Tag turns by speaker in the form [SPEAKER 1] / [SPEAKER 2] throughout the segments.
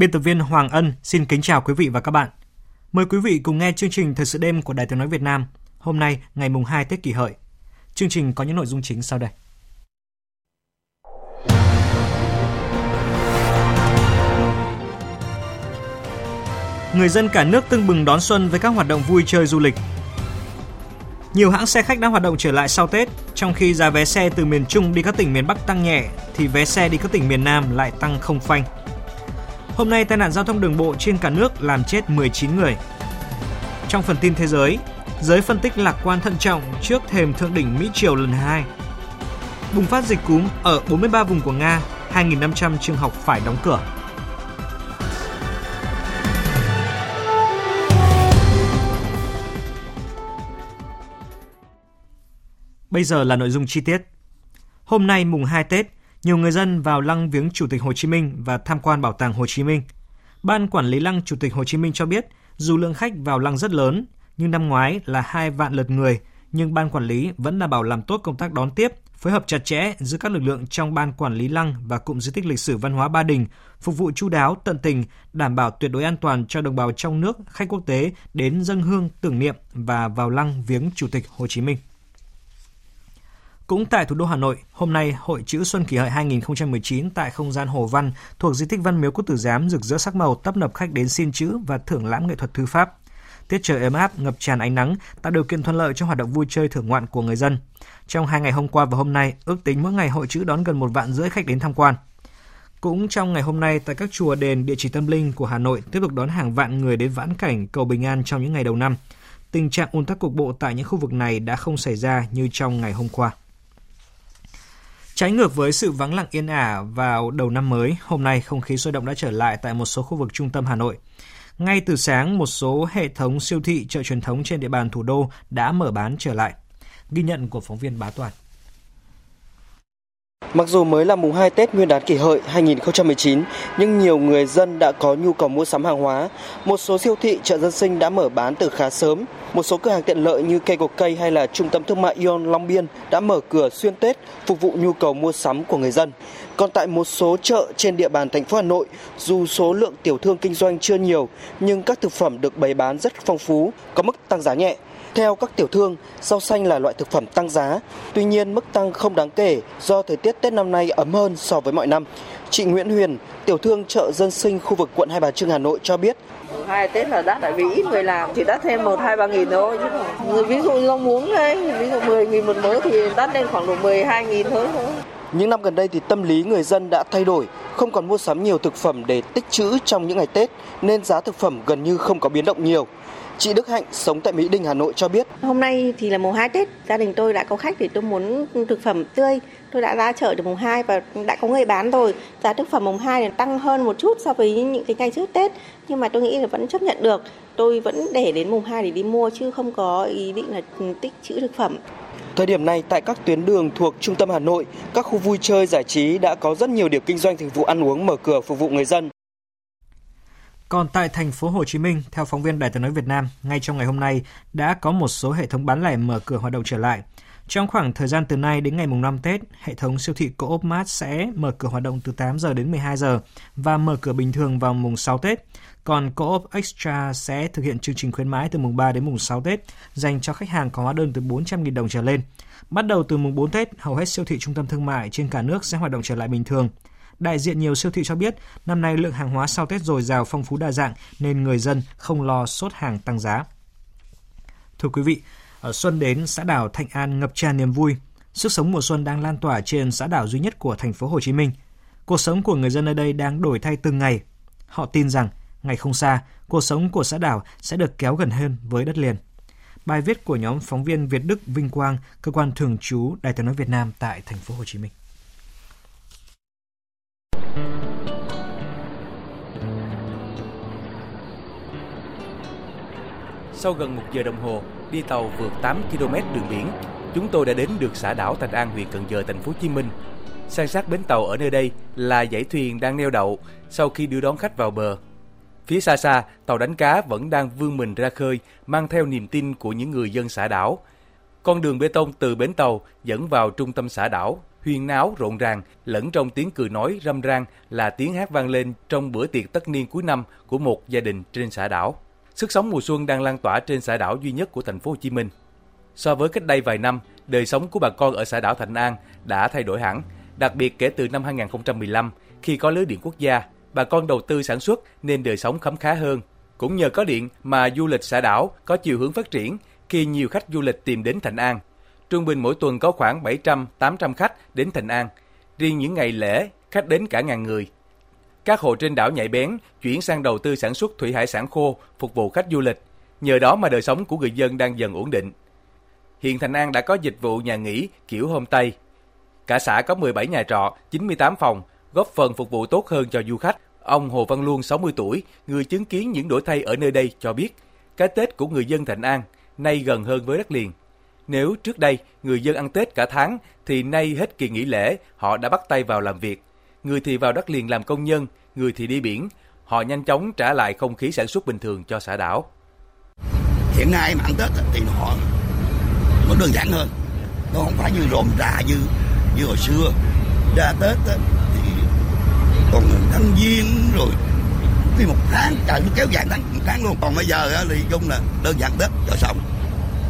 [SPEAKER 1] Biên tập viên Hoàng Ân xin kính chào quý vị và các bạn. Mời quý vị cùng nghe chương trình Thời sự đêm của Đài Tiếng Nói Việt Nam. Hôm nay, ngày mùng 2 Tết kỷ hợi. Chương trình có những nội dung chính sau đây. Người dân cả nước tưng bừng đón xuân với các hoạt động vui chơi du lịch. Nhiều hãng xe khách đã hoạt động trở lại sau Tết, trong khi giá vé xe từ miền Trung đi các tỉnh miền Bắc tăng nhẹ thì vé xe đi các tỉnh miền Nam lại tăng không phanh. Hôm nay tai nạn giao thông đường bộ trên cả nước làm chết 19 người. Trong phần tin thế giới, giới phân tích lạc quan thận trọng trước thềm thượng đỉnh Mỹ Triều lần 2. Bùng phát dịch cúm ở 43 vùng của Nga, 2.500 trường học phải đóng cửa. Bây giờ là nội dung chi tiết. Hôm nay mùng 2 Tết, nhiều người dân vào lăng viếng Chủ tịch Hồ Chí Minh và tham quan bảo tàng Hồ Chí Minh. Ban quản lý lăng Chủ tịch Hồ Chí Minh cho biết, dù lượng khách vào lăng rất lớn, nhưng năm ngoái là 2 vạn lượt người, nhưng ban quản lý vẫn đảm bảo làm tốt công tác đón tiếp, phối hợp chặt chẽ giữa các lực lượng trong ban quản lý lăng và cụm di tích lịch sử văn hóa Ba Đình, phục vụ chu đáo, tận tình, đảm bảo tuyệt đối an toàn cho đồng bào trong nước, khách quốc tế đến dân hương tưởng niệm và vào lăng viếng Chủ tịch Hồ Chí Minh. Cũng tại thủ đô Hà Nội, hôm nay Hội chữ Xuân Kỷ Hợi 2019 tại không gian Hồ Văn thuộc di tích Văn Miếu Quốc Tử Giám rực rỡ sắc màu tấp nập khách đến xin chữ và thưởng lãm nghệ thuật thư pháp. Tiết trời ấm áp, ngập tràn ánh nắng tạo điều kiện thuận lợi cho hoạt động vui chơi thưởng ngoạn của người dân. Trong hai ngày hôm qua và hôm nay, ước tính mỗi ngày hội chữ đón gần một vạn rưỡi khách đến tham quan. Cũng trong ngày hôm nay, tại các chùa đền địa chỉ tâm linh của Hà Nội tiếp tục đón hàng vạn người đến vãn cảnh cầu bình an trong những ngày đầu năm. Tình trạng ùn tắc cục bộ tại những khu vực này đã không xảy ra như trong ngày hôm qua. Trái ngược với sự vắng lặng yên ả vào đầu năm mới, hôm nay không khí sôi động đã trở lại tại một số khu vực trung tâm Hà Nội. Ngay từ sáng, một số hệ thống siêu thị chợ truyền thống trên địa bàn thủ đô đã mở bán trở lại. Ghi nhận của phóng viên Bá Toàn.
[SPEAKER 2] Mặc dù mới là mùng 2 Tết Nguyên đán kỷ hợi 2019, nhưng nhiều người dân đã có nhu cầu mua sắm hàng hóa. Một số siêu thị chợ dân sinh đã mở bán từ khá sớm. Một số cửa hàng tiện lợi như cây cột cây hay là trung tâm thương mại Ion Long Biên đã mở cửa xuyên Tết phục vụ nhu cầu mua sắm của người dân. Còn tại một số chợ trên địa bàn thành phố Hà Nội, dù số lượng tiểu thương kinh doanh chưa nhiều, nhưng các thực phẩm được bày bán rất phong phú, có mức tăng giá nhẹ. Theo các tiểu thương, rau xanh là loại thực phẩm tăng giá, tuy nhiên mức tăng không đáng kể do thời tiết Tết năm nay ấm hơn so với mọi năm. Chị Nguyễn Huyền, tiểu thương chợ dân sinh khu vực quận Hai Bà Trưng Hà Nội cho biết.
[SPEAKER 3] Hai Tết là đắt tại vì ít người làm chỉ đắt thêm một hai ba nghìn thôi chứ ví dụ rau muống đấy ví dụ 10 nghìn một mớ thì đắt lên khoảng độ 12 nghìn thôi.
[SPEAKER 2] Những năm gần đây thì tâm lý người dân đã thay đổi, không còn mua sắm nhiều thực phẩm để tích trữ trong những ngày Tết nên giá thực phẩm gần như không có biến động nhiều. Chị Đức Hạnh sống tại Mỹ Đình, Hà Nội cho biết.
[SPEAKER 4] Hôm nay thì là mùng 2 Tết, gia đình tôi đã có khách thì tôi muốn thực phẩm tươi. Tôi đã ra chợ được mùng 2 và đã có người bán rồi. Giá thực phẩm mùng 2 thì tăng hơn một chút so với những cái ngày trước Tết. Nhưng mà tôi nghĩ là vẫn chấp nhận được. Tôi vẫn để đến mùng 2 để đi mua chứ không có ý định là tích trữ thực phẩm.
[SPEAKER 2] Thời điểm này tại các tuyến đường thuộc trung tâm Hà Nội, các khu vui chơi giải trí đã có rất nhiều điểm kinh doanh dịch vụ ăn uống mở cửa phục vụ người dân.
[SPEAKER 1] Còn tại thành phố Hồ Chí Minh, theo phóng viên Đài Tiếng nói Việt Nam, ngay trong ngày hôm nay đã có một số hệ thống bán lẻ mở cửa hoạt động trở lại. Trong khoảng thời gian từ nay đến ngày mùng 5 Tết, hệ thống siêu thị Co-op Mart sẽ mở cửa hoạt động từ 8 giờ đến 12 giờ và mở cửa bình thường vào mùng 6 Tết. Còn Co-op Extra sẽ thực hiện chương trình khuyến mãi từ mùng 3 đến mùng 6 Tết dành cho khách hàng có hóa đơn từ 400.000 đồng trở lên. Bắt đầu từ mùng 4 Tết, hầu hết siêu thị trung tâm thương mại trên cả nước sẽ hoạt động trở lại bình thường. Đại diện nhiều siêu thị cho biết, năm nay lượng hàng hóa sau Tết dồi dào phong phú đa dạng nên người dân không lo sốt hàng tăng giá. Thưa quý vị, ở xuân đến xã đảo Thạnh An ngập tràn niềm vui. Sức sống mùa xuân đang lan tỏa trên xã đảo duy nhất của thành phố Hồ Chí Minh. Cuộc sống của người dân ở đây đang đổi thay từng ngày. Họ tin rằng ngày không xa, cuộc sống của xã đảo sẽ được kéo gần hơn với đất liền. Bài viết của nhóm phóng viên Việt Đức Vinh Quang, cơ quan thường trú Đài tiếng nói Việt Nam tại thành phố Hồ Chí Minh.
[SPEAKER 5] Sau gần một giờ đồng hồ, đi tàu vượt 8 km đường biển, chúng tôi đã đến được xã đảo Thành An, huyện Cần Giờ, thành phố Hồ Chí Minh. San sát bến tàu ở nơi đây là dãy thuyền đang neo đậu sau khi đưa đón khách vào bờ. Phía xa xa, tàu đánh cá vẫn đang vươn mình ra khơi, mang theo niềm tin của những người dân xã đảo. Con đường bê tông từ bến tàu dẫn vào trung tâm xã đảo, huyên náo rộn ràng, lẫn trong tiếng cười nói râm ran là tiếng hát vang lên trong bữa tiệc tất niên cuối năm của một gia đình trên xã đảo. Sức sống mùa xuân đang lan tỏa trên xã đảo duy nhất của thành phố Hồ Chí Minh. So với cách đây vài năm, đời sống của bà con ở xã đảo Thạnh An đã thay đổi hẳn, đặc biệt kể từ năm 2015 khi có lưới điện quốc gia, bà con đầu tư sản xuất nên đời sống khấm khá hơn. Cũng nhờ có điện mà du lịch xã đảo có chiều hướng phát triển khi nhiều khách du lịch tìm đến Thạnh An. Trung bình mỗi tuần có khoảng 700-800 khách đến Thạnh An. Riêng những ngày lễ, khách đến cả ngàn người. Các hộ trên đảo nhạy bén chuyển sang đầu tư sản xuất thủy hải sản khô phục vụ khách du lịch. Nhờ đó mà đời sống của người dân đang dần ổn định. Hiện Thành An đã có dịch vụ nhà nghỉ kiểu homestay. Cả xã có 17 nhà trọ, 98 phòng, góp phần phục vụ tốt hơn cho du khách. Ông Hồ Văn Luân, 60 tuổi, người chứng kiến những đổi thay ở nơi đây cho biết, cái Tết của người dân Thạnh An nay gần hơn với đất liền. Nếu trước đây người dân ăn Tết cả tháng thì nay hết kỳ nghỉ lễ họ đã bắt tay vào làm việc. Người thì vào đất liền làm công nhân, người thì đi biển. Họ nhanh chóng trả lại không khí sản xuất bình thường cho xã đảo.
[SPEAKER 6] Hiện nay mà ăn Tết thì họ nó đơn giản hơn. Nó không phải như rồn rà như như hồi xưa. Ra Tết thì còn thanh viên rồi đi một tháng trời nó kéo dài tháng một tháng luôn còn bây giờ thì chung là đơn giản tết cho xong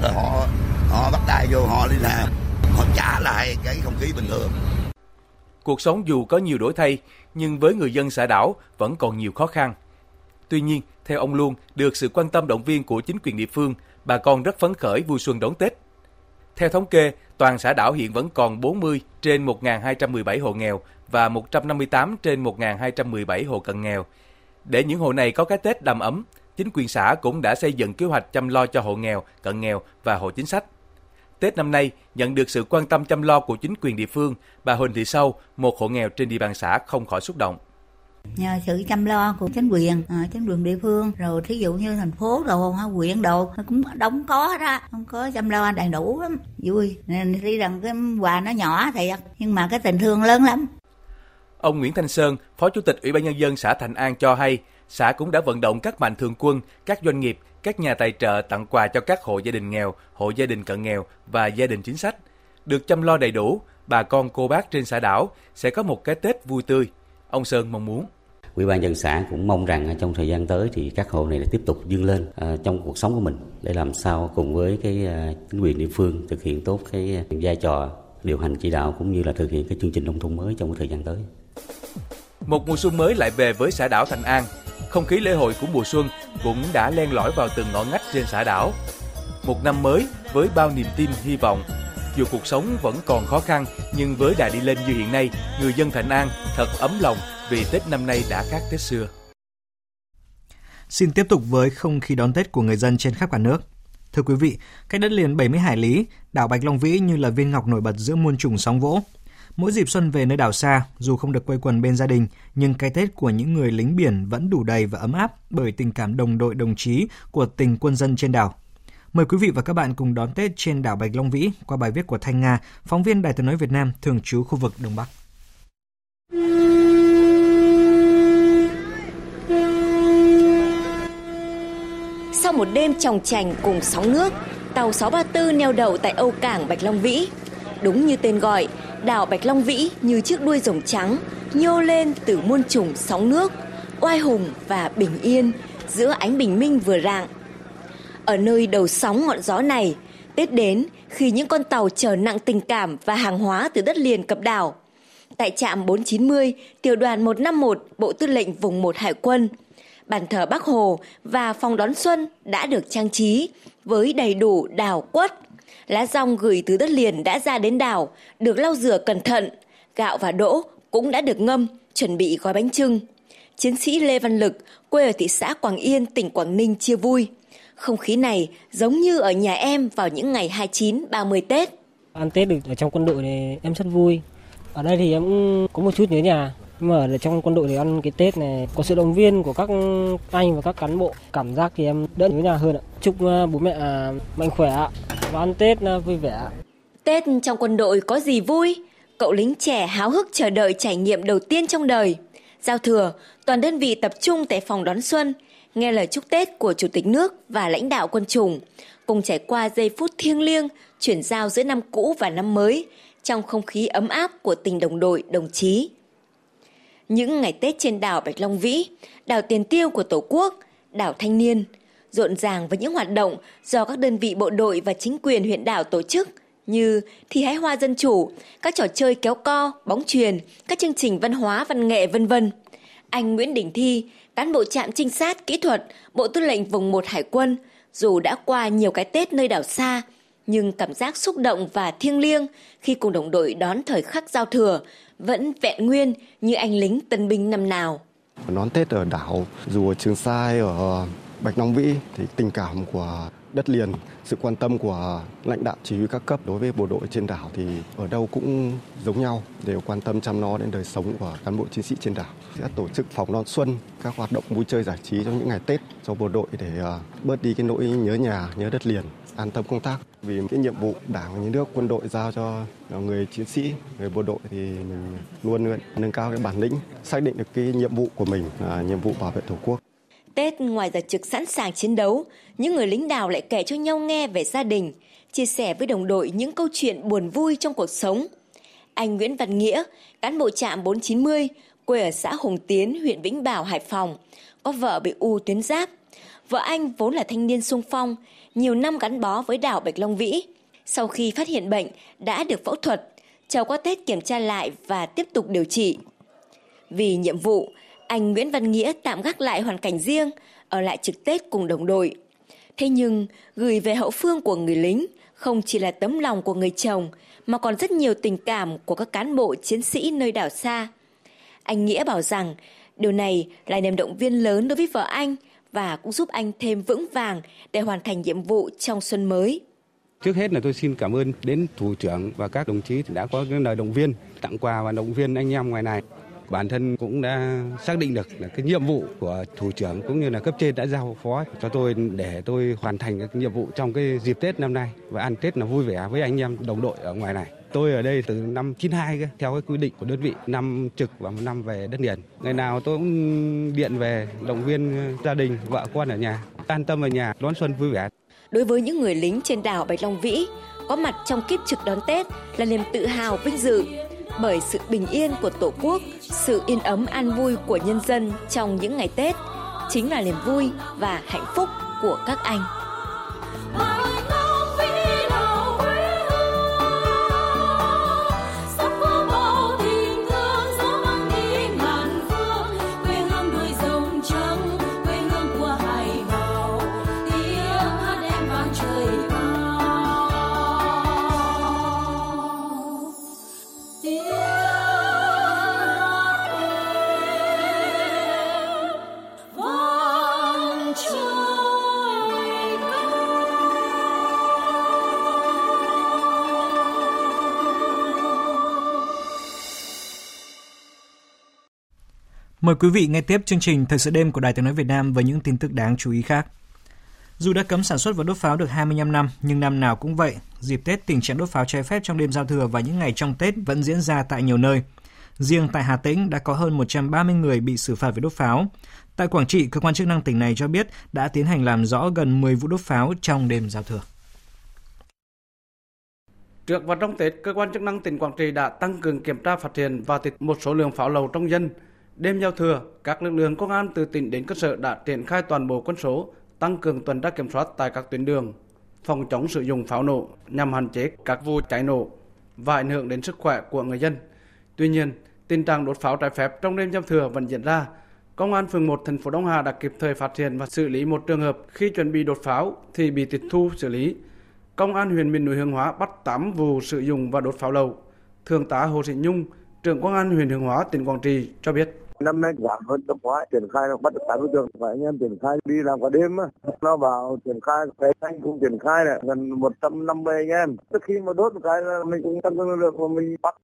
[SPEAKER 6] rồi họ họ bắt tay vô họ đi làm họ trả lại cái không khí bình thường
[SPEAKER 5] cuộc sống dù có nhiều đổi thay nhưng với người dân xã đảo vẫn còn nhiều khó khăn tuy nhiên theo ông luôn được sự quan tâm động viên của chính quyền địa phương bà con rất phấn khởi vui xuân đón tết theo thống kê toàn xã đảo hiện vẫn còn 40 trên 1.217 hộ nghèo và 158 trên 1.217 hộ cận nghèo. Để những hộ này có cái Tết đầm ấm, chính quyền xã cũng đã xây dựng kế hoạch chăm lo cho hộ nghèo, cận nghèo và hộ chính sách. Tết năm nay, nhận được sự quan tâm chăm lo của chính quyền địa phương, bà Huỳnh Thị Sâu, một hộ nghèo trên địa bàn xã không khỏi xúc động.
[SPEAKER 7] Nhờ sự chăm lo của chính quyền à, chính quyền địa phương rồi thí dụ như thành phố đồ huyện đồ cũng đóng có đó không có chăm lo đầy đủ lắm. Vui nên tuy rằng cái quà nó nhỏ thiệt nhưng mà cái tình thương lớn lắm.
[SPEAKER 5] Ông Nguyễn Thanh Sơn, Phó Chủ tịch Ủy ban Nhân dân xã Thành An cho hay, xã cũng đã vận động các mạnh thường quân, các doanh nghiệp, các nhà tài trợ tặng quà cho các hộ gia đình nghèo, hộ gia đình cận nghèo và gia đình chính sách. Được chăm lo đầy đủ, bà con cô bác trên xã đảo sẽ có một cái Tết vui tươi. Ông Sơn mong muốn.
[SPEAKER 8] Ủy ban dân xã cũng mong rằng trong thời gian tới thì các hộ này tiếp tục dương lên à, trong cuộc sống của mình để làm sao cùng với cái à, chính quyền địa phương thực hiện tốt cái vai trò điều hành chỉ đạo cũng như là thực hiện cái chương trình nông thôn mới trong cái thời gian tới.
[SPEAKER 5] Một mùa xuân mới lại về với xã đảo Thành An. Không khí lễ hội của mùa xuân cũng đã len lỏi vào từng ngõ ngách trên xã đảo. Một năm mới với bao niềm tin, hy vọng. Dù cuộc sống vẫn còn khó khăn, nhưng với đà đi lên như hiện nay, người dân Thành An thật ấm lòng vì Tết năm nay đã khác Tết xưa.
[SPEAKER 1] Xin tiếp tục với không khí đón Tết của người dân trên khắp cả nước. Thưa quý vị, cách đất liền 70 hải lý, đảo Bạch Long Vĩ như là viên ngọc nổi bật giữa muôn trùng sóng vỗ. Mỗi dịp xuân về nơi đảo xa, dù không được quây quần bên gia đình, nhưng cái Tết của những người lính biển vẫn đủ đầy và ấm áp bởi tình cảm đồng đội đồng chí của tình quân dân trên đảo. Mời quý vị và các bạn cùng đón Tết trên đảo Bạch Long Vĩ qua bài viết của Thanh Nga, phóng viên Đài tiếng nói Việt Nam thường trú khu vực Đông Bắc.
[SPEAKER 9] Sau một đêm tròng trành cùng sóng nước, tàu 634 neo đậu tại Âu Cảng Bạch Long Vĩ. Đúng như tên gọi, đảo Bạch Long Vĩ như chiếc đuôi rồng trắng nhô lên từ muôn trùng sóng nước, oai hùng và bình yên giữa ánh bình minh vừa rạng. Ở nơi đầu sóng ngọn gió này, Tết đến khi những con tàu chở nặng tình cảm và hàng hóa từ đất liền cập đảo. Tại trạm 490, tiểu đoàn 151, Bộ Tư lệnh Vùng 1 Hải quân, bàn thờ Bắc Hồ và phòng đón xuân đã được trang trí với đầy đủ đào quất, Lá rong gửi từ đất liền đã ra đến đảo, được lau rửa cẩn thận. Gạo và đỗ cũng đã được ngâm, chuẩn bị gói bánh trưng. Chiến sĩ Lê Văn Lực, quê ở thị xã Quảng Yên, tỉnh Quảng Ninh chia vui. Không khí này giống như ở nhà em vào những ngày 29, 30 Tết.
[SPEAKER 10] Ăn Tết được ở trong quân đội thì em rất vui. Ở đây thì em cũng có một chút nhớ nhà. Nhưng mà ở trong quân đội thì ăn cái Tết này có sự động viên của các anh và các cán bộ. Cảm giác thì em đỡ nhớ nhà hơn ạ. Chúc à, bố mẹ à, mạnh khỏe và ăn Tết à, vui vẻ.
[SPEAKER 9] Tết trong quân đội có gì vui? Cậu lính trẻ háo hức chờ đợi trải nghiệm đầu tiên trong đời. Giao thừa, toàn đơn vị tập trung tại phòng đón xuân, nghe lời chúc Tết của Chủ tịch nước và lãnh đạo quân chủng, cùng trải qua giây phút thiêng liêng, chuyển giao giữa năm cũ và năm mới, trong không khí ấm áp của tình đồng đội, đồng chí. Những ngày Tết trên đảo Bạch Long Vĩ, đảo tiền tiêu của Tổ quốc, đảo Thanh Niên, rộn ràng với những hoạt động do các đơn vị bộ đội và chính quyền huyện đảo tổ chức như thi hái hoa dân chủ, các trò chơi kéo co, bóng truyền, các chương trình văn hóa, văn nghệ vân vân. Anh Nguyễn Đình Thi, cán bộ trạm trinh sát kỹ thuật, Bộ Tư lệnh Vùng 1 Hải quân, dù đã qua nhiều cái Tết nơi đảo xa, nhưng cảm giác xúc động và thiêng liêng khi cùng đồng đội đón thời khắc giao thừa vẫn vẹn nguyên như anh lính tân binh năm nào.
[SPEAKER 11] Đón Tết ở đảo, dù ở Trường Sa ở ờ, Bạch Long Vĩ thì tình cảm của đất liền, sự quan tâm của lãnh đạo chỉ huy các cấp đối với bộ đội trên đảo thì ở đâu cũng giống nhau, đều quan tâm chăm lo đến đời sống của cán bộ chiến sĩ trên đảo. Sẽ tổ chức phòng đón xuân, các hoạt động vui chơi giải trí trong những ngày Tết cho bộ đội để ờ, bớt đi cái nỗi nhớ nhà, nhớ đất liền an tâm công tác vì cái nhiệm vụ đảng và nhà nước quân đội giao cho người chiến sĩ người bộ đội thì mình luôn nâng cao cái bản lĩnh xác định được cái nhiệm vụ của mình là nhiệm vụ bảo vệ tổ quốc
[SPEAKER 9] Tết ngoài giờ trực sẵn sàng chiến đấu, những người lính đảo lại kể cho nhau nghe về gia đình, chia sẻ với đồng đội những câu chuyện buồn vui trong cuộc sống. Anh Nguyễn Văn Nghĩa, cán bộ trạm 490, quê ở xã Hùng Tiến, huyện Vĩnh Bảo, Hải Phòng, có vợ bị u tuyến giáp. Vợ anh vốn là thanh niên sung phong, nhiều năm gắn bó với đảo Bạch Long Vĩ. Sau khi phát hiện bệnh, đã được phẫu thuật, chờ qua Tết kiểm tra lại và tiếp tục điều trị. Vì nhiệm vụ, anh Nguyễn Văn Nghĩa tạm gác lại hoàn cảnh riêng, ở lại trực Tết cùng đồng đội. Thế nhưng, gửi về hậu phương của người lính không chỉ là tấm lòng của người chồng, mà còn rất nhiều tình cảm của các cán bộ chiến sĩ nơi đảo xa. Anh Nghĩa bảo rằng, điều này là niềm động viên lớn đối với vợ anh và cũng giúp anh thêm vững vàng để hoàn thành nhiệm vụ trong xuân mới.
[SPEAKER 12] Trước hết là tôi xin cảm ơn đến thủ trưởng và các đồng chí đã có cái lời động viên, tặng quà và động viên anh em ngoài này bản thân cũng đã xác định được là cái nhiệm vụ của thủ trưởng cũng như là cấp trên đã giao phó cho tôi để tôi hoàn thành cái nhiệm vụ trong cái dịp Tết năm nay và ăn Tết là vui vẻ với anh em đồng đội ở ngoài này. Tôi ở đây từ năm 92 cơ, theo cái quy định của đơn vị, năm trực và một năm về đất liền. Ngày nào tôi cũng điện về động viên gia đình, vợ con ở nhà, an tâm ở nhà, đón xuân vui vẻ.
[SPEAKER 9] Đối với những người lính trên đảo Bạch Long Vĩ, có mặt trong kiếp trực đón Tết là niềm tự hào vinh dự bởi sự bình yên của Tổ quốc, sự yên ấm an vui của nhân dân trong những ngày Tết chính là niềm vui và hạnh phúc của các anh.
[SPEAKER 1] Mời quý vị nghe tiếp chương trình Thời sự đêm của Đài Tiếng Nói Việt Nam với những tin tức đáng chú ý khác. Dù đã cấm sản xuất và đốt pháo được 25 năm, nhưng năm nào cũng vậy, dịp Tết tình trạng đốt pháo trái phép trong đêm giao thừa và những ngày trong Tết vẫn diễn ra tại nhiều nơi. Riêng tại Hà Tĩnh đã có hơn 130 người bị xử phạt về đốt pháo. Tại Quảng Trị, cơ quan chức năng tỉnh này cho biết đã tiến hành làm rõ gần 10 vụ đốt pháo trong đêm giao thừa.
[SPEAKER 13] Trước và trong Tết, cơ quan chức năng tỉnh Quảng Trị đã tăng cường kiểm tra phát hiện và tịch một số lượng pháo lậu trong dân, Đêm giao thừa, các lực lượng công an từ tỉnh đến cơ sở đã triển khai toàn bộ quân số, tăng cường tuần tra kiểm soát tại các tuyến đường, phòng chống sử dụng pháo nổ nhằm hạn chế các vụ cháy nổ và ảnh hưởng đến sức khỏe của người dân. Tuy nhiên, tình trạng đốt pháo trái phép trong đêm giao thừa vẫn diễn ra. Công an phường 1 thành phố Đông Hà đã kịp thời phát hiện và xử lý một trường hợp khi chuẩn bị đột pháo thì bị tịch thu xử lý. Công an huyện miền núi Hương Hóa bắt 8 vụ sử dụng và đốt pháo lậu. Thượng tá Hồ Sĩ Nhung, trưởng công an huyện Hương Hóa, tỉnh Quảng Trị cho biết.
[SPEAKER 14] Năm nay giảm hơn năm ngoái, triển khai nó bắt được tám đối tượng và anh em triển khai đi làm cả đêm á. Nó vào triển khai cái anh cũng triển khai này gần 150 anh em. Trước khi mà đốt một cái là mình cũng tăng cường lực lượng và mình bắt.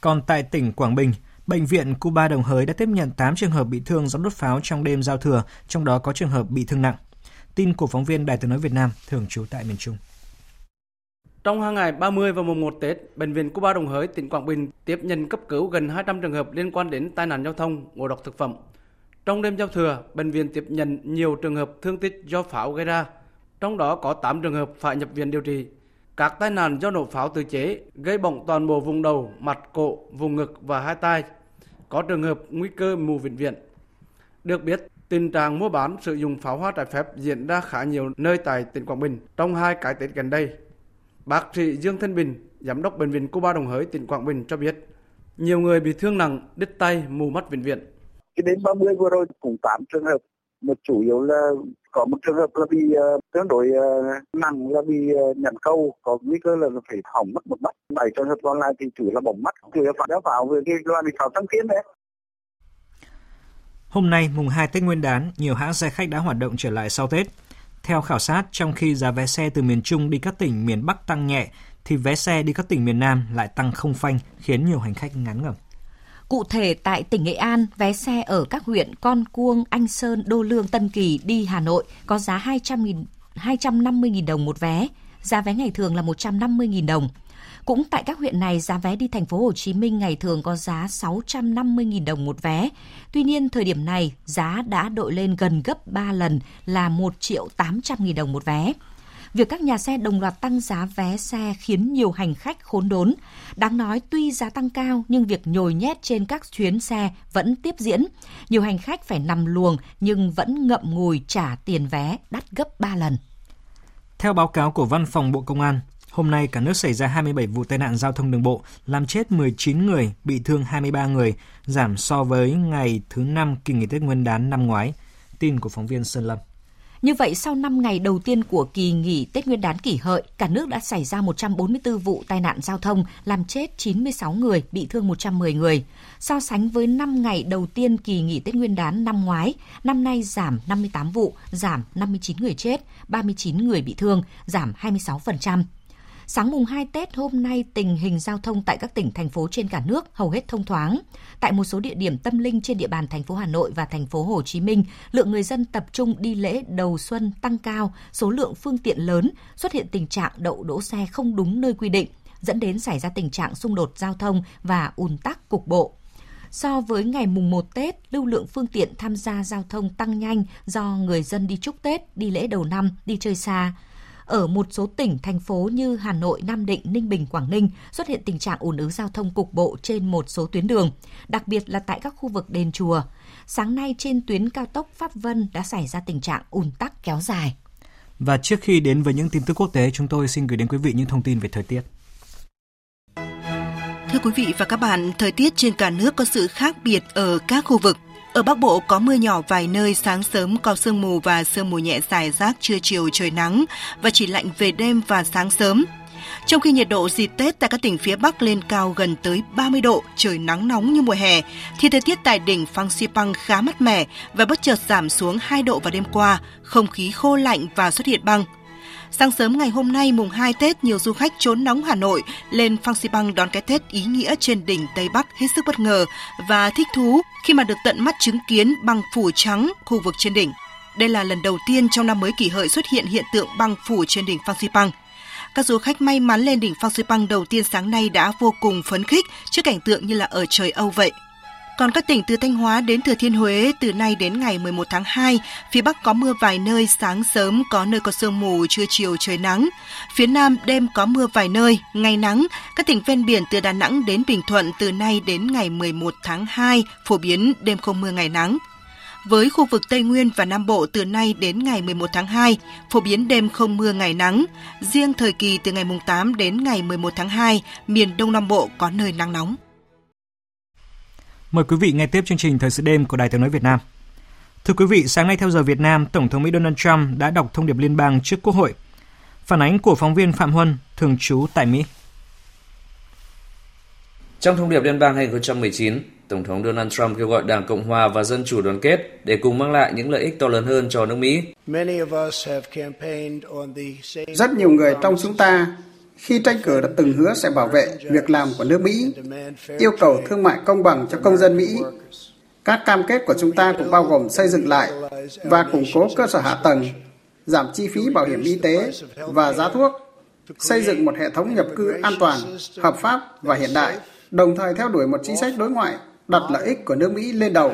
[SPEAKER 1] Còn tại tỉnh Quảng Bình, Bệnh viện Cuba Đồng Hới đã tiếp nhận 8 trường hợp bị thương do đốt pháo trong đêm giao thừa, trong đó có trường hợp bị thương nặng. Tin của phóng viên Đài tiếng nói Việt Nam thường trú tại miền Trung.
[SPEAKER 13] Trong hai ngày 30 và mùng 1 Tết, Bệnh viện Cuba Đồng Hới, tỉnh Quảng Bình tiếp nhận cấp cứu gần 200 trường hợp liên quan đến tai nạn giao thông, ngộ độc thực phẩm. Trong đêm giao thừa, bệnh viện tiếp nhận nhiều trường hợp thương tích do pháo gây ra, trong đó có 8 trường hợp phải nhập viện điều trị. Các tai nạn do nổ pháo tự chế gây bỏng toàn bộ vùng đầu, mặt, cổ, vùng ngực và hai tay. Có trường hợp nguy cơ mù vĩnh viện. Được biết, tình trạng mua bán sử dụng pháo hoa trái phép diễn ra khá nhiều nơi tại tỉnh Quảng Bình trong hai cái Tết gần đây. Bác sĩ Dương Thanh Bình, giám đốc bệnh viện Cuba Đồng Hới, tỉnh Quảng Bình cho biết, nhiều người bị thương nặng, đứt tay, mù mắt vĩnh viễn.
[SPEAKER 14] Cái đến 30 vừa rồi cũng 8 trường hợp, một chủ yếu là có một trường hợp là bị uh, tương đối uh, nặng là bị uh, nhẫn câu có nguy cơ là phải hỏng mất một mắt bảy trường hợp còn lại thì chủ là bỏng mắt chủ yếu phải đeo vào về cái loại bị pháo tăng kiến đấy
[SPEAKER 1] Hôm nay, mùng 2 Tết Nguyên đán, nhiều hãng xe khách đã hoạt động trở lại sau Tết. Theo khảo sát, trong khi giá vé xe từ miền Trung đi các tỉnh miền Bắc tăng nhẹ, thì vé xe đi các tỉnh miền Nam lại tăng không phanh, khiến nhiều hành khách ngán ngẩm.
[SPEAKER 15] Cụ thể tại tỉnh Nghệ An, vé xe ở các huyện Con Cuông, Anh Sơn, Đô Lương, Tân Kỳ đi Hà Nội có giá 200.000 250.000 đồng một vé, giá vé ngày thường là 150.000 đồng. Cũng tại các huyện này, giá vé đi thành phố Hồ Chí Minh ngày thường có giá 650.000 đồng một vé. Tuy nhiên, thời điểm này, giá đã đội lên gần gấp 3 lần là 1 triệu 800.000 đồng một vé. Việc các nhà xe đồng loạt tăng giá vé xe khiến nhiều hành khách khốn đốn. Đáng nói tuy giá tăng cao nhưng việc nhồi nhét trên các chuyến xe vẫn tiếp diễn. Nhiều hành khách phải nằm luồng nhưng vẫn ngậm ngùi trả tiền vé đắt gấp 3 lần.
[SPEAKER 1] Theo báo cáo của Văn phòng Bộ Công an, hôm nay cả nước xảy ra 27 vụ tai nạn giao thông đường bộ, làm chết 19 người, bị thương 23 người, giảm so với ngày thứ năm kỳ nghỉ Tết Nguyên đán năm ngoái. Tin của phóng viên Sơn Lâm.
[SPEAKER 15] Như vậy, sau 5 ngày đầu tiên của kỳ nghỉ Tết Nguyên đán kỷ hợi, cả nước đã xảy ra 144 vụ tai nạn giao thông, làm chết 96 người, bị thương 110 người. So sánh với 5 ngày đầu tiên kỳ nghỉ Tết Nguyên đán năm ngoái, năm nay giảm 58 vụ, giảm 59 người chết, 39 người bị thương, giảm 26%. Sáng mùng 2 Tết hôm nay, tình hình giao thông tại các tỉnh, thành phố trên cả nước hầu hết thông thoáng. Tại một số địa điểm tâm linh trên địa bàn thành phố Hà Nội và thành phố Hồ Chí Minh, lượng người dân tập trung đi lễ đầu xuân tăng cao, số lượng phương tiện lớn, xuất hiện tình trạng đậu đỗ xe không đúng nơi quy định, dẫn đến xảy ra tình trạng xung đột giao thông và ùn tắc cục bộ. So với ngày mùng 1 Tết, lưu lượng phương tiện tham gia giao thông tăng nhanh do người dân đi chúc Tết, đi lễ đầu năm, đi chơi xa ở một số tỉnh, thành phố như Hà Nội, Nam Định, Ninh Bình, Quảng Ninh xuất hiện tình trạng ùn ứ giao thông cục bộ trên một số tuyến đường, đặc biệt là tại các khu vực đền chùa. Sáng nay trên tuyến cao tốc Pháp Vân đã xảy ra tình trạng ùn tắc kéo dài.
[SPEAKER 1] Và trước khi đến với những tin tức quốc tế, chúng tôi xin gửi đến quý vị những thông tin về thời tiết.
[SPEAKER 16] Thưa quý vị và các bạn, thời tiết trên cả nước có sự khác biệt ở các khu vực. Ở Bắc Bộ có mưa nhỏ vài nơi, sáng sớm có sương mù và sương mù nhẹ dài rác, trưa chiều trời nắng và chỉ lạnh về đêm và sáng sớm. Trong khi nhiệt độ dịp Tết tại các tỉnh phía Bắc lên cao gần tới 30 độ, trời nắng nóng như mùa hè, thì thời tiết tại đỉnh Phang Xipang khá mát mẻ và bất chợt giảm xuống 2 độ vào đêm qua, không khí khô lạnh và xuất hiện băng. Sáng sớm ngày hôm nay mùng 2 Tết, nhiều du khách trốn nóng Hà Nội lên Phan Xipang đón cái Tết ý nghĩa trên đỉnh Tây Bắc hết sức bất ngờ và thích thú khi mà được tận mắt chứng kiến băng phủ trắng khu vực trên đỉnh. Đây là lần đầu tiên trong năm mới kỷ hợi xuất hiện hiện tượng băng phủ trên đỉnh Phan Xipang. Các du khách may mắn lên đỉnh Phan Xipang đầu tiên sáng nay đã vô cùng phấn khích trước cảnh tượng như là ở trời Âu vậy. Còn các tỉnh từ Thanh Hóa đến Thừa Thiên Huế từ nay đến ngày 11 tháng 2, phía Bắc có mưa vài nơi, sáng sớm có nơi có sương mù, trưa chiều trời nắng. Phía Nam đêm có mưa vài nơi, ngày nắng. Các tỉnh ven biển từ Đà Nẵng đến Bình Thuận từ nay đến ngày 11 tháng 2, phổ biến đêm không mưa ngày nắng. Với khu vực Tây Nguyên và Nam Bộ từ nay đến ngày 11 tháng 2, phổ biến đêm không mưa ngày nắng. Riêng thời kỳ từ ngày 8 đến ngày 11 tháng 2, miền Đông Nam Bộ có nơi nắng nóng.
[SPEAKER 1] Mời quý vị nghe tiếp chương trình Thời sự đêm của Đài Tiếng Nói Việt Nam. Thưa quý vị, sáng nay theo giờ Việt Nam, Tổng thống Mỹ Donald Trump đã đọc thông điệp liên bang trước Quốc hội. Phản ánh của phóng viên Phạm Huân, thường trú tại Mỹ.
[SPEAKER 17] Trong thông điệp liên bang 2019, Tổng thống Donald Trump kêu gọi Đảng Cộng hòa và Dân chủ đoàn kết để cùng mang lại những lợi ích to lớn hơn cho nước Mỹ.
[SPEAKER 18] Rất nhiều người trong chúng ta khi tranh cử đã từng hứa sẽ bảo vệ việc làm của nước Mỹ, yêu cầu thương mại công bằng cho công dân Mỹ. Các cam kết của chúng ta cũng bao gồm xây dựng lại và củng cố cơ sở hạ tầng, giảm chi phí bảo hiểm y tế và giá thuốc, xây dựng một hệ thống nhập cư an toàn, hợp pháp và hiện đại, đồng thời theo đuổi một chính sách đối ngoại đặt lợi ích của nước Mỹ lên đầu.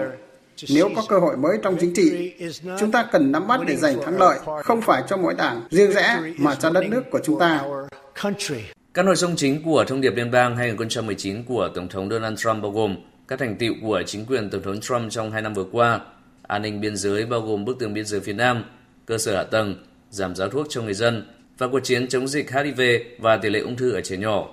[SPEAKER 18] Nếu có cơ hội mới trong chính trị, chúng ta cần nắm bắt để giành thắng lợi, không phải cho mỗi đảng riêng rẽ mà cho đất nước của chúng ta.
[SPEAKER 17] Các nội dung chính của thông điệp liên bang 2019 của Tổng thống Donald Trump bao gồm các thành tựu của chính quyền Tổng thống Trump trong hai năm vừa qua, an ninh biên giới bao gồm bức tường biên giới phía Nam, cơ sở hạ tầng, giảm giá thuốc cho người dân và cuộc chiến chống dịch HIV và tỷ lệ ung thư ở trẻ nhỏ.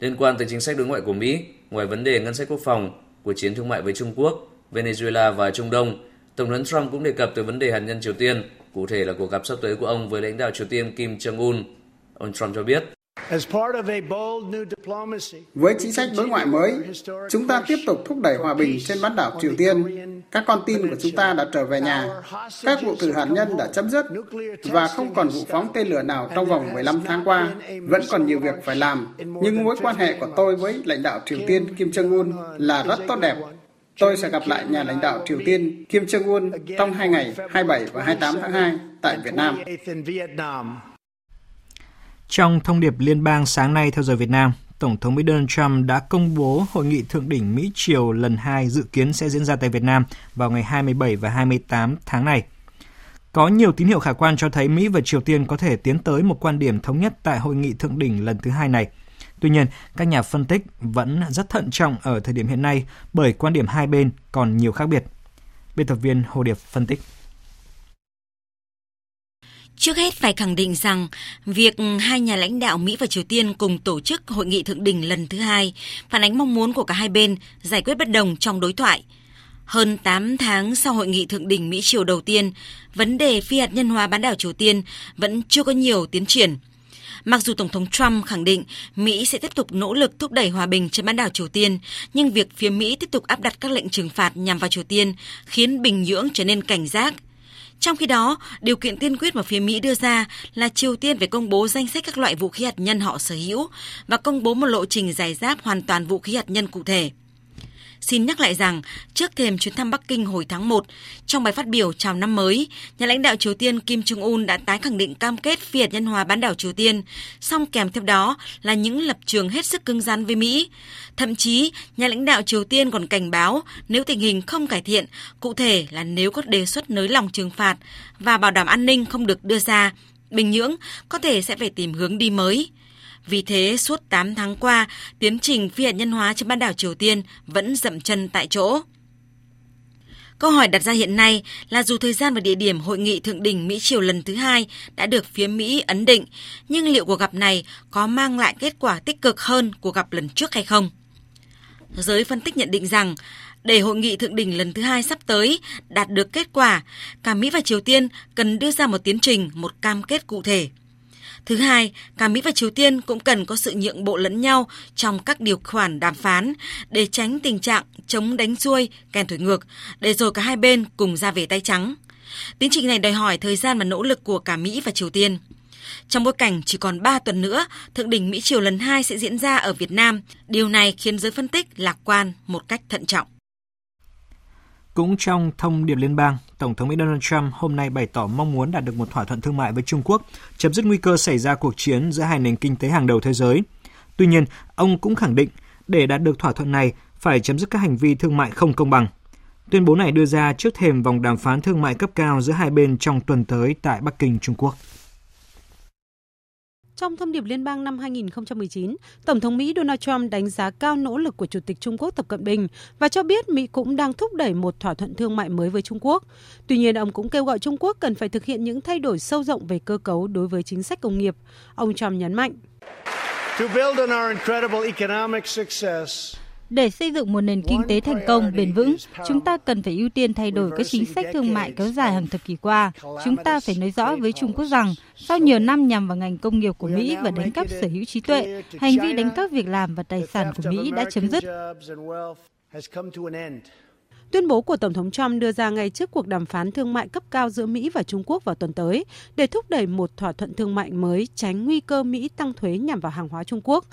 [SPEAKER 17] Liên quan tới chính sách đối ngoại của Mỹ, ngoài vấn đề ngân sách quốc phòng, cuộc chiến thương mại với Trung Quốc, Venezuela và Trung Đông, Tổng thống Trump cũng đề cập tới vấn đề hạt nhân Triều Tiên, cụ thể là cuộc gặp sắp tới của ông với lãnh đạo Triều Tiên Kim Jong-un. Ông Trump cho biết,
[SPEAKER 18] với chính sách đối ngoại mới, chúng ta tiếp tục thúc đẩy hòa bình trên bán đảo Triều Tiên. Các con tin của chúng ta đã trở về nhà. Các vụ thử hạt nhân đã chấm dứt và không còn vụ phóng tên lửa nào trong vòng 15 tháng qua. Vẫn còn nhiều việc phải làm, nhưng mối quan hệ của tôi với lãnh đạo Triều Tiên Kim Jong-un là rất tốt đẹp. Tôi sẽ gặp lại nhà lãnh đạo Triều Tiên Kim Jong-un trong hai ngày 27 và 28 tháng 2 tại Việt Nam.
[SPEAKER 1] Trong thông điệp liên bang sáng nay theo giờ Việt Nam, Tổng thống Mỹ Donald Trump đã công bố hội nghị thượng đỉnh Mỹ Triều lần 2 dự kiến sẽ diễn ra tại Việt Nam vào ngày 27 và 28 tháng này. Có nhiều tín hiệu khả quan cho thấy Mỹ và Triều Tiên có thể tiến tới một quan điểm thống nhất tại hội nghị thượng đỉnh lần thứ hai này. Tuy nhiên, các nhà phân tích vẫn rất thận trọng ở thời điểm hiện nay bởi quan điểm hai bên còn nhiều khác biệt. Biên tập viên Hồ Điệp phân tích.
[SPEAKER 19] Trước hết phải khẳng định rằng việc hai nhà lãnh đạo Mỹ và Triều Tiên cùng tổ chức hội nghị thượng đỉnh lần thứ hai phản ánh mong muốn của cả hai bên giải quyết bất đồng trong đối thoại. Hơn 8 tháng sau hội nghị thượng đỉnh Mỹ Triều đầu tiên, vấn đề phi hạt nhân hóa bán đảo Triều Tiên vẫn chưa có nhiều tiến triển. Mặc dù Tổng thống Trump khẳng định Mỹ sẽ tiếp tục nỗ lực thúc đẩy hòa bình trên bán đảo Triều Tiên, nhưng việc phía Mỹ tiếp tục áp đặt các lệnh trừng phạt nhằm vào Triều Tiên khiến Bình Nhưỡng trở nên cảnh giác trong khi đó, điều kiện tiên quyết mà phía Mỹ đưa ra là Triều Tiên phải công bố danh sách các loại vũ khí hạt nhân họ sở hữu và công bố một lộ trình giải giáp hoàn toàn vũ khí hạt nhân cụ thể. Xin nhắc lại rằng, trước thềm chuyến thăm Bắc Kinh hồi tháng 1, trong bài phát biểu chào năm mới, nhà lãnh đạo Triều Tiên Kim Jong-un đã tái khẳng định cam kết phi hạt nhân hóa bán đảo Triều Tiên, song kèm theo đó là những lập trường hết sức cứng rắn với Mỹ. Thậm chí, nhà lãnh đạo Triều Tiên còn cảnh báo nếu tình hình không cải thiện, cụ thể là nếu có đề xuất nới lỏng trừng phạt và bảo đảm an ninh không được đưa ra, Bình Nhưỡng có thể sẽ phải tìm hướng đi mới. Vì thế, suốt 8 tháng qua, tiến trình phi hạt nhân hóa trên bán đảo Triều Tiên vẫn dậm chân tại chỗ. Câu hỏi đặt ra hiện nay là dù thời gian và địa điểm hội nghị thượng đỉnh Mỹ Triều lần thứ hai đã được phía Mỹ ấn định, nhưng liệu cuộc gặp này có mang lại kết quả tích cực hơn cuộc gặp lần trước hay không? Giới phân tích nhận định rằng, để hội nghị thượng đỉnh lần thứ hai sắp tới đạt được kết quả, cả Mỹ và Triều Tiên cần đưa ra một tiến trình, một cam kết cụ thể. Thứ hai, cả Mỹ và Triều Tiên cũng cần có sự nhượng bộ lẫn nhau trong các điều khoản đàm phán để tránh tình trạng chống đánh xuôi, kèn thổi ngược, để rồi cả hai bên cùng ra về tay trắng. Tiến trình này đòi hỏi thời gian và nỗ lực của cả Mỹ và Triều Tiên. Trong bối cảnh chỉ còn 3 tuần nữa, Thượng đỉnh Mỹ Triều lần 2 sẽ diễn ra ở Việt Nam. Điều này khiến giới phân tích lạc quan một cách thận trọng.
[SPEAKER 1] Cũng trong thông điệp liên bang, Tổng thống Mỹ Donald Trump hôm nay bày tỏ mong muốn đạt được một thỏa thuận thương mại với Trung Quốc, chấm dứt nguy cơ xảy ra cuộc chiến giữa hai nền kinh tế hàng đầu thế giới. Tuy nhiên, ông cũng khẳng định để đạt được thỏa thuận này phải chấm dứt các hành vi thương mại không công bằng. Tuyên bố này đưa ra trước thềm vòng đàm phán thương mại cấp cao giữa hai bên trong tuần tới tại Bắc Kinh, Trung Quốc.
[SPEAKER 20] Trong thông điệp liên bang năm 2019, Tổng thống Mỹ Donald Trump đánh giá cao nỗ lực của Chủ tịch Trung Quốc Tập Cận Bình và cho biết Mỹ cũng đang thúc đẩy một thỏa thuận thương mại mới với Trung Quốc. Tuy nhiên, ông cũng kêu gọi Trung Quốc cần phải thực hiện những thay đổi sâu rộng về cơ cấu đối với chính sách công nghiệp. Ông Trump nhấn mạnh.
[SPEAKER 21] Để xây dựng một nền kinh tế thành công, bền vững, chúng ta cần phải ưu tiên thay đổi các chính sách thương mại kéo dài hàng thập kỷ qua. Chúng ta phải nói rõ với Trung Quốc rằng, sau nhiều năm nhằm vào ngành công nghiệp của Mỹ và đánh cắp sở hữu trí tuệ, hành vi đánh cắp việc làm và tài sản của Mỹ đã chấm dứt.
[SPEAKER 20] Tuyên bố của Tổng thống Trump đưa ra ngay trước cuộc đàm phán thương mại cấp cao giữa Mỹ và Trung Quốc vào tuần tới để thúc đẩy một thỏa thuận thương mại mới tránh nguy cơ Mỹ tăng thuế nhằm vào hàng hóa Trung Quốc.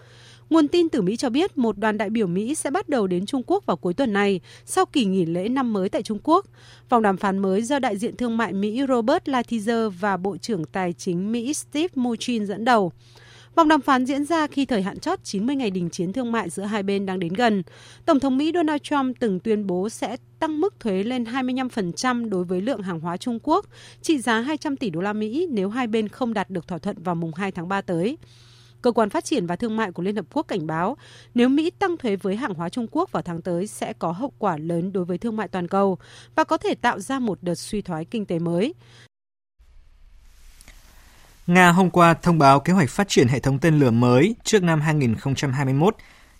[SPEAKER 20] Nguồn tin từ Mỹ cho biết một đoàn đại biểu Mỹ sẽ bắt đầu đến Trung Quốc vào cuối tuần này sau kỳ nghỉ lễ năm mới tại Trung Quốc. Vòng đàm phán mới do đại diện thương mại Mỹ Robert Lighthizer và Bộ trưởng Tài chính Mỹ Steve Mnuchin dẫn đầu. Vòng đàm phán diễn ra khi thời hạn chót 90 ngày đình chiến thương mại giữa hai bên đang đến gần. Tổng thống Mỹ Donald Trump từng tuyên bố sẽ tăng mức thuế lên 25% đối với lượng hàng hóa Trung Quốc, trị giá 200 tỷ đô la Mỹ nếu hai bên không đạt được thỏa thuận vào mùng 2 tháng 3 tới. Cơ quan Phát triển và Thương mại của Liên Hợp Quốc cảnh báo, nếu Mỹ tăng thuế với hàng hóa Trung Quốc vào tháng tới sẽ có hậu quả lớn đối với thương mại toàn cầu và có thể tạo ra một đợt suy thoái kinh tế mới.
[SPEAKER 1] Nga hôm qua thông báo kế hoạch phát triển hệ thống tên lửa mới trước năm 2021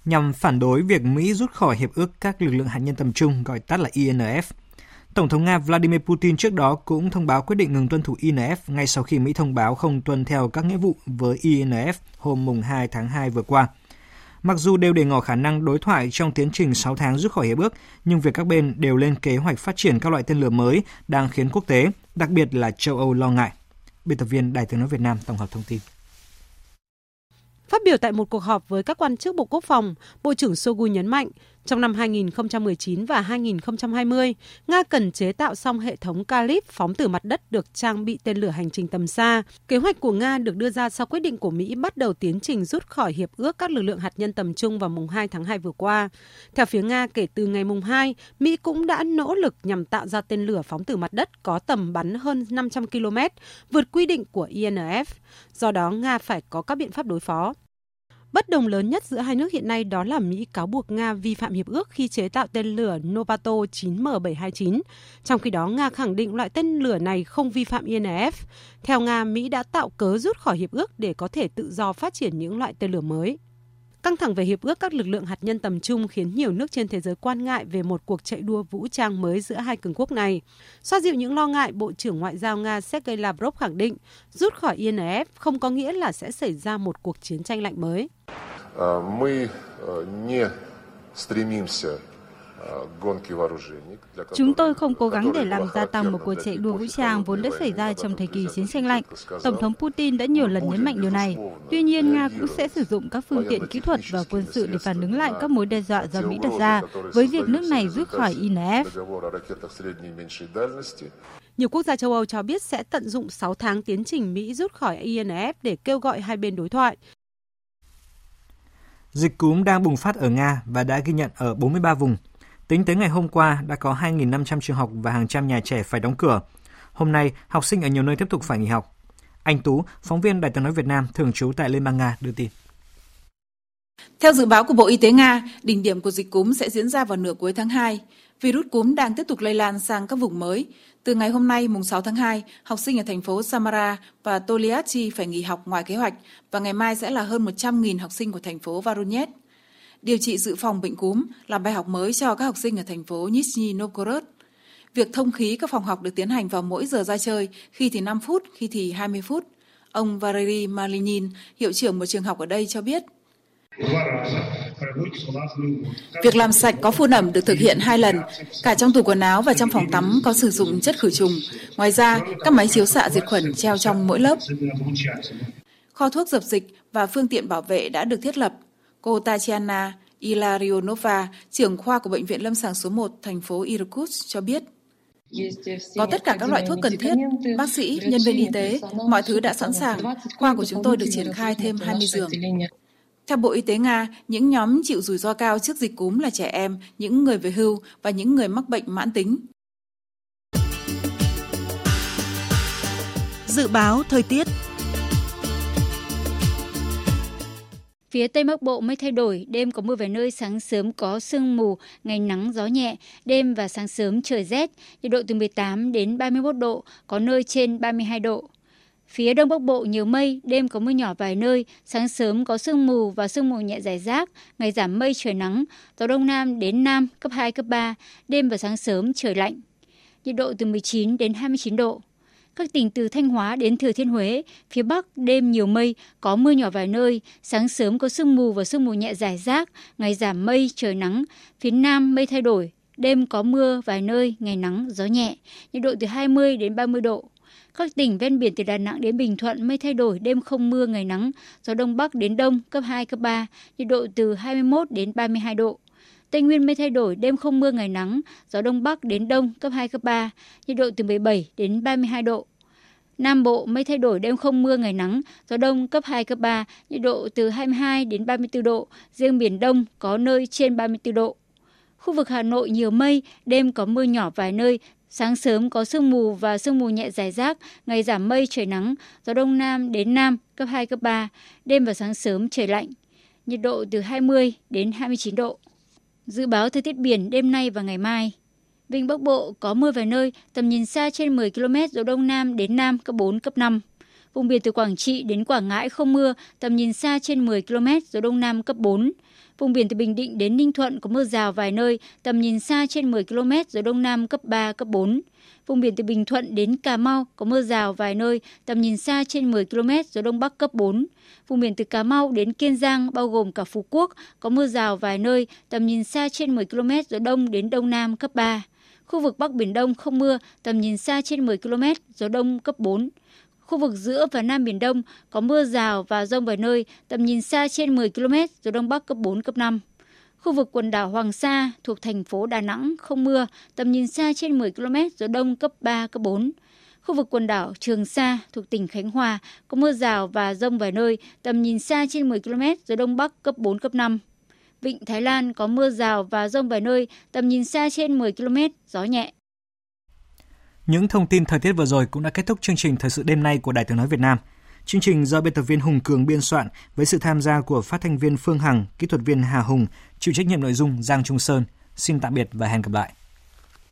[SPEAKER 1] nhằm phản đối việc Mỹ rút khỏi Hiệp ước các lực lượng hạt nhân tầm trung, gọi tắt là INF. Tổng thống Nga Vladimir Putin trước đó cũng thông báo quyết định ngừng tuân thủ INF ngay sau khi Mỹ thông báo không tuân theo các nghĩa vụ với INF hôm mùng 2 tháng 2 vừa qua. Mặc dù đều để ngỏ khả năng đối thoại trong tiến trình 6 tháng rút khỏi hiệp ước, nhưng việc các bên đều lên kế hoạch phát triển các loại tên lửa mới đang khiến quốc tế, đặc biệt là châu Âu lo ngại. Biên tập viên Đài tiếng nói Việt Nam tổng hợp thông tin.
[SPEAKER 20] Phát biểu tại một cuộc họp với các quan chức Bộ Quốc phòng, Bộ trưởng Shoigu nhấn mạnh, trong năm 2019 và 2020, Nga cần chế tạo xong hệ thống Kalib phóng từ mặt đất được trang bị tên lửa hành trình tầm xa. Kế hoạch của Nga được đưa ra sau quyết định của Mỹ bắt đầu tiến trình rút khỏi Hiệp ước các lực lượng hạt nhân tầm trung vào mùng 2 tháng 2 vừa qua. Theo phía Nga, kể từ ngày mùng 2, Mỹ cũng đã nỗ lực nhằm tạo ra tên lửa phóng từ mặt đất có tầm bắn hơn 500 km, vượt quy định của INF. Do đó, Nga phải có các biện pháp đối phó. Bất đồng lớn nhất giữa hai nước hiện nay đó là Mỹ cáo buộc Nga vi phạm hiệp ước khi chế tạo tên lửa Novato 9M729. Trong khi đó, Nga khẳng định loại tên lửa này không vi phạm INF. Theo Nga, Mỹ đã tạo cớ rút khỏi hiệp ước để có thể tự do phát triển những loại tên lửa mới. Căng thẳng về hiệp ước các lực lượng hạt nhân tầm trung khiến nhiều nước trên thế giới quan ngại về một cuộc chạy đua vũ trang mới giữa hai cường quốc này. Xoa dịu những lo ngại, Bộ trưởng Ngoại giao Nga Sergei Lavrov khẳng định rút khỏi INF không có nghĩa là sẽ xảy ra một cuộc chiến tranh lạnh mới.
[SPEAKER 21] Chúng tôi không cố gắng để làm gia tăng một cuộc chạy đua vũ trang vốn đã xảy ra trong thời kỳ chiến tranh lạnh. Tổng thống Putin đã nhiều lần nhấn mạnh điều này. Tuy nhiên, Nga cũng sẽ sử dụng các phương tiện kỹ thuật và quân sự để phản ứng lại các mối đe dọa do Mỹ đặt ra, với việc nước này rút khỏi INF.
[SPEAKER 20] Nhiều quốc gia châu Âu cho biết sẽ tận dụng 6 tháng tiến trình Mỹ rút khỏi INF để kêu gọi hai bên đối thoại.
[SPEAKER 1] Dịch cúm đang bùng phát ở Nga và đã ghi nhận ở 43 vùng Tính tới ngày hôm qua, đã có 2.500 trường học và hàng trăm nhà trẻ phải đóng cửa. Hôm nay, học sinh ở nhiều nơi tiếp tục phải nghỉ học. Anh Tú, phóng viên Đài tiếng nói Việt Nam thường trú tại Liên bang Nga đưa tin.
[SPEAKER 22] Theo dự báo của Bộ Y tế Nga, đỉnh điểm của dịch cúm sẽ diễn ra vào nửa cuối tháng 2. Virus cúm đang tiếp tục lây lan sang các vùng mới. Từ ngày hôm nay, mùng 6 tháng 2, học sinh ở thành phố Samara và Toliachi phải nghỉ học ngoài kế hoạch và ngày mai sẽ là hơn 100.000 học sinh của thành phố Voronezh. Điều trị dự phòng bệnh cúm là bài học mới cho các học sinh ở thành phố Nizhny Novgorod. Việc thông khí các phòng học được tiến hành vào mỗi giờ ra chơi, khi thì 5 phút, khi thì 20 phút. Ông Valery Malinin, hiệu trưởng một trường học ở đây cho biết, Việc làm sạch có phun ẩm được thực hiện hai lần, cả trong tủ quần áo và trong phòng tắm có sử dụng chất khử trùng. Ngoài ra, các máy chiếu xạ diệt khuẩn treo trong mỗi lớp. Kho thuốc dập dịch và phương tiện bảo vệ đã được thiết lập. Cô Tatiana Ilarionova, trưởng khoa của Bệnh viện Lâm sàng số 1 thành phố Irkutsk cho biết. Có tất cả các loại thuốc cần thiết, bác sĩ, nhân viên y tế, mọi thứ đã sẵn sàng. Khoa của chúng tôi được triển khai thêm 20 giường. Theo Bộ Y tế Nga, những nhóm chịu rủi ro cao trước dịch cúm là trẻ em, những người về hưu và những người mắc bệnh mãn tính.
[SPEAKER 16] Dự báo thời tiết
[SPEAKER 21] Phía Tây Bắc Bộ mây thay đổi, đêm có mưa vài nơi, sáng sớm có sương mù, ngày nắng gió nhẹ, đêm và sáng sớm trời rét, nhiệt độ từ 18 đến 31 độ, có nơi trên 32 độ.
[SPEAKER 23] Phía Đông Bắc Bộ nhiều mây, đêm có mưa nhỏ vài nơi, sáng sớm có sương mù và sương mù nhẹ rải rác, ngày giảm mây trời nắng, gió Đông Nam đến Nam cấp 2, cấp 3, đêm và sáng sớm trời lạnh. Nhiệt độ từ 19 đến 29 độ. Các tỉnh từ Thanh Hóa đến Thừa Thiên Huế, phía Bắc đêm nhiều mây, có mưa nhỏ vài nơi, sáng sớm có sương mù và sương mù nhẹ rải rác, ngày giảm mây, trời nắng. Phía Nam mây thay đổi, đêm có mưa vài nơi, ngày nắng, gió nhẹ, nhiệt độ từ 20 đến 30 độ. Các tỉnh ven biển từ Đà Nẵng đến Bình Thuận mây thay đổi, đêm không mưa, ngày nắng, gió đông bắc đến đông cấp 2 cấp 3, nhiệt độ từ 21 đến 32 độ. Tây Nguyên mây thay đổi, đêm không mưa, ngày nắng, gió đông bắc đến đông cấp 2 cấp 3, nhiệt độ từ 17 đến 32 độ. Nam Bộ mây thay đổi, đêm không mưa, ngày nắng, gió đông cấp 2 cấp 3, nhiệt độ từ 22 đến 34 độ, riêng biển Đông có nơi trên 34 độ. Khu vực Hà Nội nhiều mây, đêm có mưa nhỏ vài nơi, Sáng sớm có sương mù và sương mù nhẹ dài rác, ngày giảm mây trời nắng, gió đông nam đến nam cấp 2 cấp 3, đêm và sáng sớm trời lạnh. Nhiệt độ từ 20 đến 29 độ. Dự báo thời tiết biển đêm nay và ngày mai. Vịnh Bắc Bộ có mưa vài nơi, tầm nhìn xa trên 10 km, gió đông nam đến nam cấp 4 cấp 5. Vùng biển từ Quảng Trị đến Quảng Ngãi không mưa, tầm nhìn xa trên 10 km, gió đông nam cấp 4. Vùng biển từ Bình Định đến Ninh Thuận có mưa rào vài nơi, tầm nhìn xa trên 10 km, gió đông nam cấp 3, cấp 4. Vùng biển từ Bình Thuận đến Cà Mau có mưa rào vài nơi, tầm nhìn xa trên 10 km, gió đông bắc cấp 4. Vùng biển từ Cà Mau đến Kiên Giang bao gồm cả Phú Quốc có mưa rào vài nơi, tầm nhìn xa trên 10 km, gió đông đến đông nam cấp 3. Khu vực Bắc Biển Đông không mưa, tầm nhìn xa trên 10 km, gió đông cấp 4. Khu vực giữa và Nam Biển Đông có mưa rào và rông vài nơi, tầm nhìn xa trên 10 km, gió Đông Bắc cấp 4, cấp 5. Khu vực quần đảo Hoàng Sa thuộc thành phố Đà Nẵng không mưa, tầm nhìn xa trên 10 km, gió Đông cấp 3, cấp 4. Khu vực quần đảo Trường Sa thuộc tỉnh Khánh Hòa có mưa rào và rông vài nơi, tầm nhìn xa trên 10 km, gió Đông Bắc cấp 4, cấp 5. Vịnh Thái Lan có mưa rào và rông vài nơi, tầm nhìn xa trên 10 km, gió nhẹ.
[SPEAKER 1] Những thông tin thời tiết vừa rồi cũng đã kết thúc chương trình Thời sự đêm nay của Đài Tiếng Nói Việt Nam. Chương trình do biên tập viên Hùng Cường biên soạn với sự tham gia của phát thanh viên Phương Hằng, kỹ thuật viên Hà Hùng, chịu trách nhiệm nội dung Giang Trung Sơn. Xin tạm biệt và hẹn gặp lại.